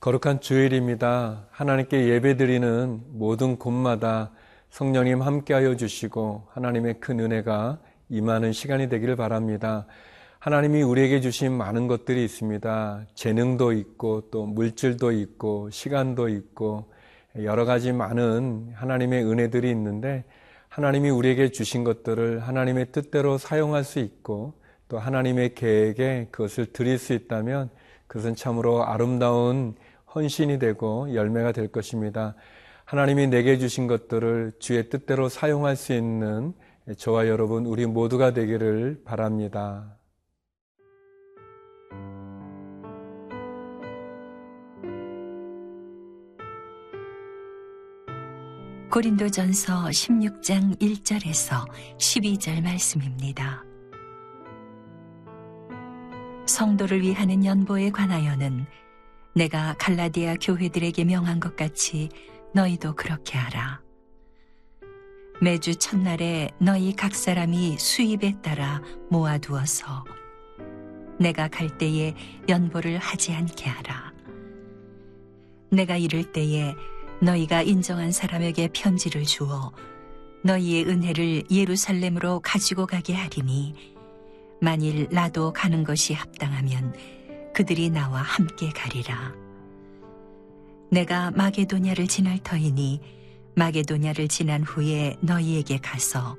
거룩한 주일입니다. 하나님께 예배드리는 모든 곳마다 성령님 함께하여 주시고 하나님의 큰 은혜가 임하는 시간이 되기를 바랍니다. 하나님이 우리에게 주신 많은 것들이 있습니다. 재능도 있고 또 물질도 있고 시간도 있고 여러 가지 많은 하나님의 은혜들이 있는데 하나님이 우리에게 주신 것들을 하나님의 뜻대로 사용할 수 있고 또 하나님의 계획에 그것을 드릴 수 있다면 그것은 참으로 아름다운 헌신이 되고 열매가 될 것입니다. 하나님이 내게 주신 것들을 주의 뜻대로 사용할 수 있는 저와 여러분, 우리 모두가 되기를 바랍니다. 고린도전서 16장 1절에서 12절 말씀입니다. 성도를 위하는 연보에 관하여는 내가 갈라디아 교회들에게 명한 것 같이 너희도 그렇게 하라. 매주 첫날에 너희 각 사람이 수입에 따라 모아두어서 내가 갈 때에 연보를 하지 않게 하라. 내가 이를 때에 너희가 인정한 사람에게 편지를 주어 너희의 은혜를 예루살렘으로 가지고 가게 하리니 만일 나도 가는 것이 합당하면 그들이 나와 함께 가리라. 내가 마게도냐를 지날 터이니 마게도냐를 지난 후에 너희에게 가서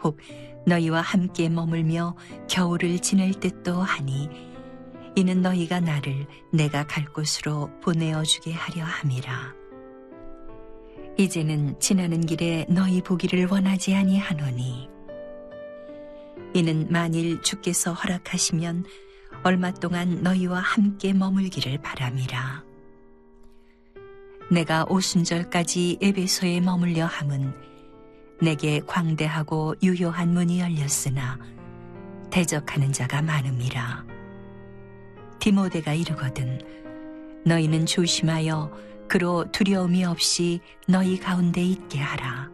혹 너희와 함께 머물며 겨울을 지낼 듯도 하니 이는 너희가 나를 내가 갈 곳으로 보내어 주게 하려 함이라. 이제는 지나는 길에 너희 보기를 원하지 아니하노니 이는 만일 주께서 허락하시면 얼마 동안 너희와 함께 머물기를 바람이라. 내가 오순절까지 에베소에 머물려 함은 내게 광대하고 유효한 문이 열렸으나 대적하는 자가 많음이라. 디모데가 이르거든 너희는 조심하여 그로 두려움이 없이 너희 가운데 있게 하라.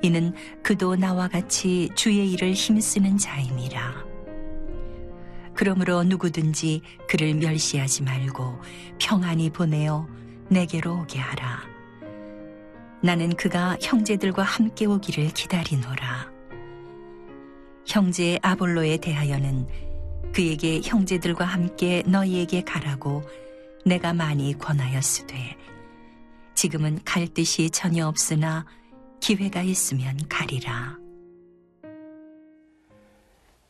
이는 그도 나와 같이 주의 일을 힘쓰는 자임이라. 그러므로 누구든지 그를 멸시하지 말고 평안히 보내어 내게로 오게 하라. 나는 그가 형제들과 함께 오기를 기다리노라. 형제 아볼로에 대하여는 그에게 형제들과 함께 너희에게 가라고 내가 많이 권하였으되 지금은 갈 뜻이 전혀 없으나 기회가 있으면 가리라.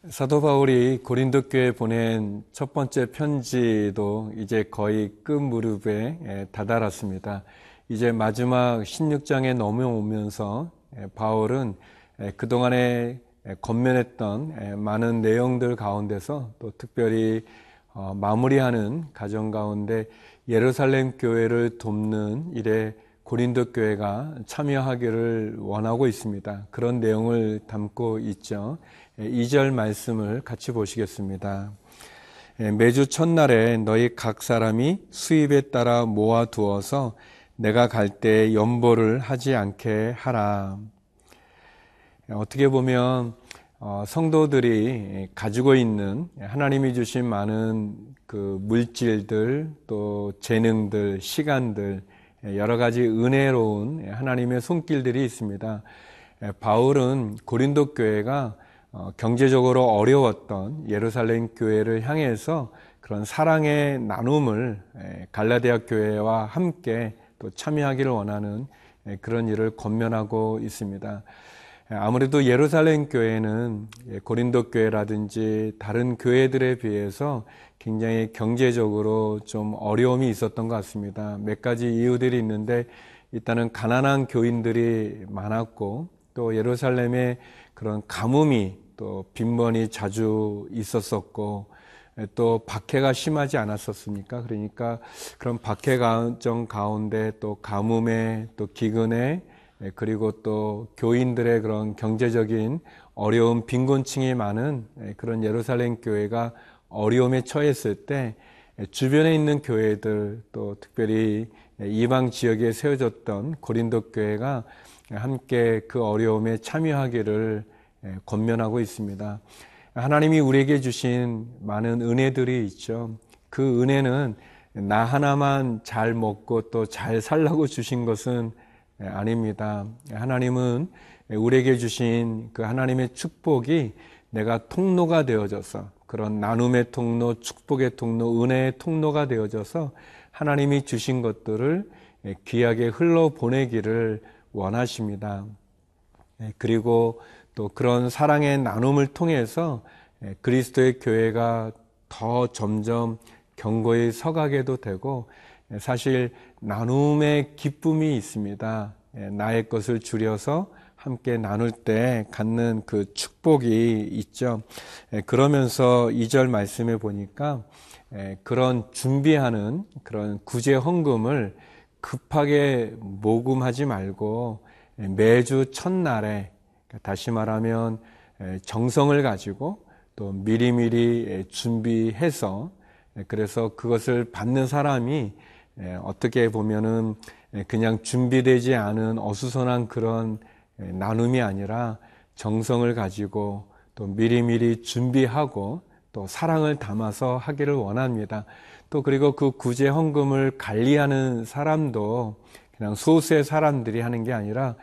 사도 바울이 고린도 교회에 보낸 첫 번째 편지도 이제 거의 끝 무렵에 다다랐습니다. 이제 마지막 16장에 넘어오면서 바울은 그동안에 건면했던 많은 내용들 가운데서 또 특별히 어, 마무리하는 가정 가운데 예루살렘 교회를 돕는 일에 고린도 교회가 참여하기를 원하고 있습니다. 그런 내용을 담고 있죠. 2절 예, 말씀을 같이 보시겠습니다. 예, 매주 첫날에 너희 각 사람이 수입에 따라 모아 두어서 내가 갈 때 연보를 하지 않게 하라. 예, 어떻게 보면 어, 성도들이 가지고 있는 하나님이 주신 많은 그 물질들 또 재능들 시간들 여러 가지 은혜로운 하나님의 손길들이 있습니다. 바울은 고린도 교회가 어, 경제적으로 어려웠던 예루살렘 교회를 향해서 그런 사랑의 나눔을 갈라디아 교회와 함께 또 참여하기를 원하는 그런 일을 권면하고 있습니다. 아무래도 예루살렘 교회는 고린도 교회라든지 다른 교회들에 비해서 굉장히 경제적으로 좀 어려움이 있었던 것 같습니다. 몇 가지 이유들이 있는데 일단은 가난한 교인들이 많았고 또 예루살렘에 그런 가뭄이 또 빈번히 자주 있었었고 또 박해가 심하지 않았었습니까? 그러니까 그런 박해 가정 가운데 또 가뭄에 또 기근에 그리고 또 교인들의 그런 경제적인 어려운 빈곤층이 많은 그런 예루살렘 교회가 어려움에 처했을 때 주변에 있는 교회들 또 특별히 이방 지역에 세워졌던 고린도 교회가 함께 그 어려움에 참여하기를 예, 권면하고 있습니다. 하나님이 우리에게 주신 많은 은혜들이 있죠. 그 은혜는 나 하나만 잘 먹고 또 잘 살라고 주신 것은 아닙니다. 하나님은 우리에게 주신 그 하나님의 축복이 내가 통로가 되어져서 그런 나눔의 통로, 축복의 통로, 은혜의 통로가 되어져서 하나님이 주신 것들을 귀하게 흘러 보내기를 원하십니다. 그리고 또 그런 사랑의 나눔을 통해서 그리스도의 교회가 더 점점 경고히 서가게도 되고 사실 나눔의 기쁨이 있습니다. 나의 것을 줄여서 함께 나눌 때 갖는 그 축복이 있죠. 그러면서 2절 말씀에 보니까 그런 준비하는 그런 구제 헌금을 급하게 모금하지 말고 매주 첫날에 다시 말하면 정성을 가지고 또 미리미리 준비해서 그래서 그것을 받는 사람이 어떻게 보면은 그냥 준비되지 않은 어수선한 그런 나눔이 아니라 정성을 가지고 또 미리미리 준비하고 또 사랑을 담아서 하기를 원합니다. 또 그리고 그 구제 헌금을 관리하는 사람도 그냥 소수의 사람들이 하는 게 아니라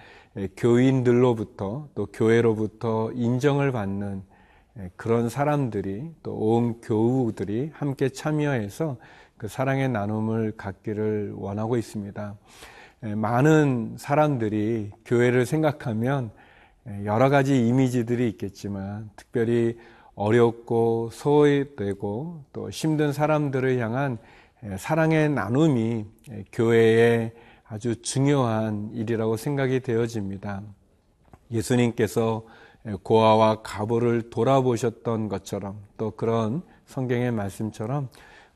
교인들로부터 또 교회로부터 인정을 받는 그런 사람들이 또 온 교우들이 함께 참여해서 그 사랑의 나눔을 갖기를 원하고 있습니다. 많은 사람들이 교회를 생각하면 여러 가지 이미지들이 있겠지만 특별히 어렵고 소외되고 또 힘든 사람들을 향한 사랑의 나눔이 교회의 아주 중요한 일이라고 생각이 되어집니다. 예수님께서 고아와 가보를 돌아보셨던 것처럼 또 그런 성경의 말씀처럼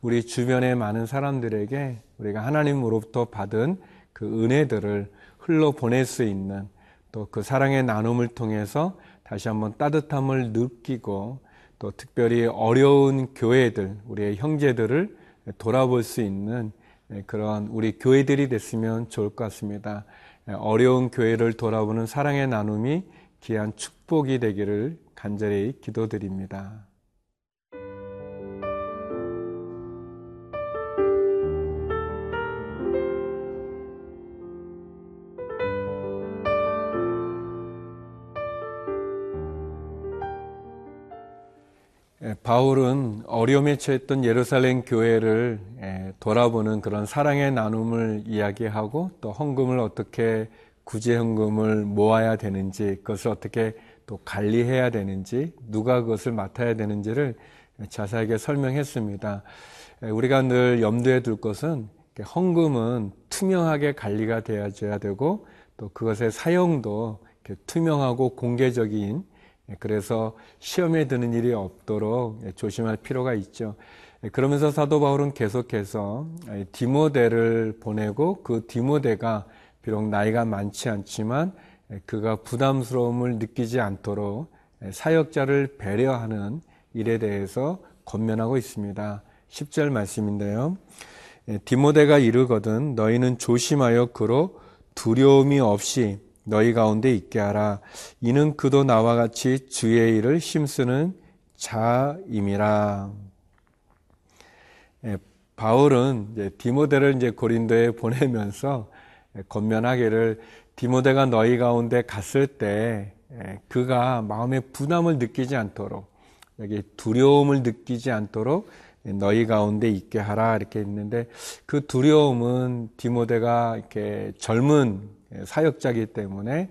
우리 주변의 많은 사람들에게 우리가 하나님으로부터 받은 그 은혜들을 흘러 보낼 수 있는 또 그 사랑의 나눔을 통해서 다시 한번 따뜻함을 느끼고 또 특별히 어려운 교회들, 우리의 형제들을 돌아볼 수 있는 그런 우리 교회들이 됐으면 좋을 것 같습니다. 어려운 교회를 돌아보는 사랑의 나눔이 귀한 축복이 되기를 간절히 기도드립니다. 바울은 어려움에 처했던 예루살렘 교회를 돌아보는 그런 사랑의 나눔을 이야기하고 또 헌금을 어떻게 구제 헌금을 모아야 되는지 그것을 어떻게 또 관리해야 되는지 누가 그것을 맡아야 되는지를 자세하게 설명했습니다. 우리가 늘 염두에 둘 것은 헌금은 투명하게 관리가 되어야 되고 또 그것의 사용도 투명하고 공개적인 그래서 시험에 드는 일이 없도록 조심할 필요가 있죠. 그러면서 사도 바울은 계속해서 디모데를 보내고 그 디모데가 비록 나이가 많지 않지만 그가 부담스러움을 느끼지 않도록 사역자를 배려하는 일에 대해서 권면하고 있습니다. 10절 말씀인데요. 디모데가 이르거든 너희는 조심하여 그로 두려움이 없이 너희 가운데 있게 하라. 이는 그도 나와 같이 주의 일을 힘쓰는 자임이라. 바울은 이제 디모데를 이제 고린도에 보내면서 건면하기를 디모데가 너희 가운데 갔을 때 그가 마음의 부담을 느끼지 않도록 두려움을 느끼지 않도록 너희 가운데 있게 하라 이렇게 있는데 그 두려움은 디모데가 이렇게 젊은 사역자이기 때문에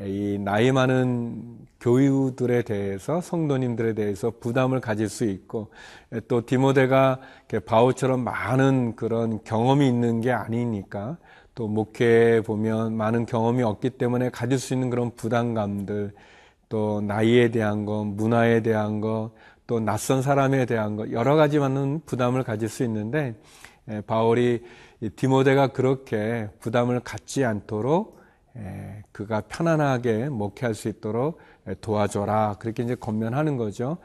이 나이 많은 교우들에 대해서 성도님들에 대해서 부담을 가질 수 있고 또 디모데가 바울처럼 많은 그런 경험이 있는 게 아니니까 또 목회에 보면 많은 경험이 없기 때문에 가질 수 있는 그런 부담감들, 또 나이에 대한 것, 문화에 대한 것, 또 낯선 사람에 대한 것, 여러 가지 많은 부담을 가질 수 있는데, 바울이 디모데가 그렇게 부담을 갖지 않도록 그가 편안하게 목회할 수 있도록 도와줘라. 그렇게 이제 건면하는 거죠.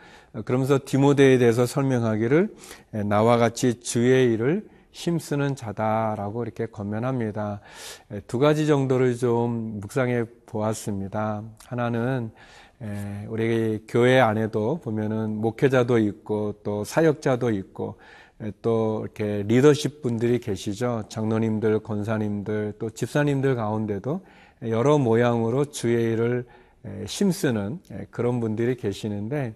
그러면서 디모데에 대해서 설명하기를 나와 같이 주의 일을 힘쓰는 자다라고 이렇게 건면합니다. 두 가지 정도를 좀 묵상해 보았습니다. 하나는 우리 교회 안에도 보면은 목회자도 있고 또 사역자도 있고 또 이렇게 리더십 분들이 계시죠. 장로님들, 권사님들, 또 집사님들 가운데도 여러 모양으로 주의 일을 힘쓰는 그런 분들이 계시는데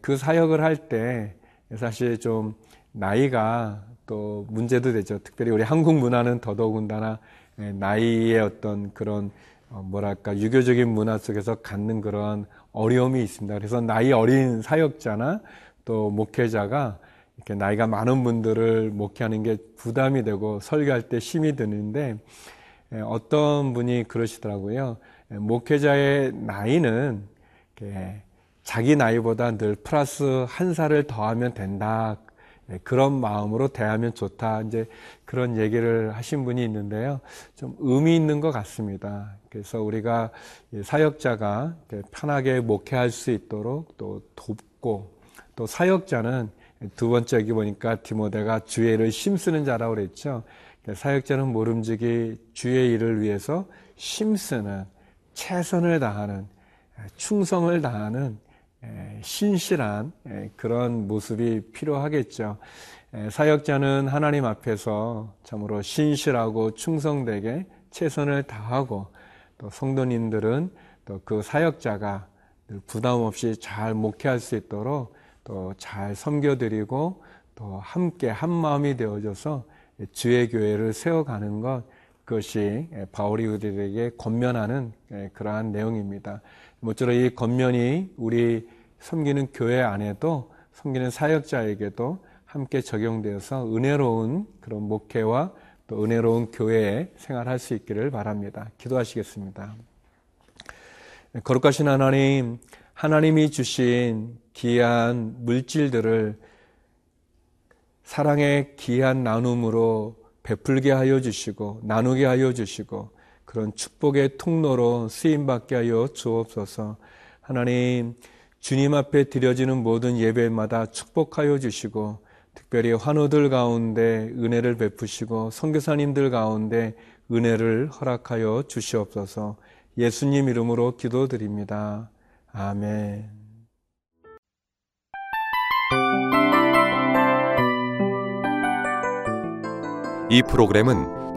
그 사역을 할 때 사실 좀 나이가 또 문제도 되죠. 특별히 우리 한국 문화는 더더군다나 나이의 어떤 그런 어, 뭐랄까 유교적인 문화 속에서 갖는 그런 어려움이 있습니다. 그래서 나이 어린 사역자나 또 목회자가 이렇게 나이가 많은 분들을 목회하는 게 부담이 되고 설교할 때 힘이 드는데 어떤 분이 그러시더라고요. 목회자의 나이는 자기 나이보다 늘 플러스 한 살을 더하면 된다. 그런 마음으로 대하면 좋다. 이제 그런 얘기를 하신 분이 있는데요. 좀 의미 있는 것 같습니다. 그래서 우리가 사역자가 편하게 목회할 수 있도록 또 돕고 또 사역자는 두 번째 여기 보니까 디모데가 주의 일을 힘쓰는 자라고 그랬죠. 사역자는 모름지기 주의 일을 위해서 힘쓰는 최선을 다하는 충성을 다하는 신실한 그런 모습이 필요하겠죠. 사역자는 하나님 앞에서 참으로 신실하고 충성되게 최선을 다하고 또 성도님들은 또 그 사역자가 부담 없이 잘 목회할 수 있도록 또 잘 섬겨드리고 또 함께 한 마음이 되어져서 주의 교회를 세워가는 것 그것이 바울이 우리에게 권면하는 그러한 내용입니다. 모쪼록 이 권면이 우리 섬기는 교회 안에도 섬기는 사역자에게도 함께 적용되어서 은혜로운 그런 목회와 또 은혜로운 교회 생활할 수 있기를 바랍니다. 기도하시겠습니다. 거룩하신 하나님, 하나님이 주신 귀한 물질들을 사랑의 귀한 나눔으로 베풀게 하여 주시고 나누게 하여 주시고 그런 축복의 통로로 쓰임 받게 하여 주옵소서. 하나님 주님 앞에 드려지는 모든 예배마다 축복하여 주시고 특별히 환우들 가운데 은혜를 베푸시고 선교사님들 가운데 은혜를 허락하여 주시옵소서. 예수님 이름으로 기도드립니다. 아멘. 이 프로그램은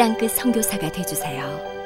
땅끝 성교사가 되주세요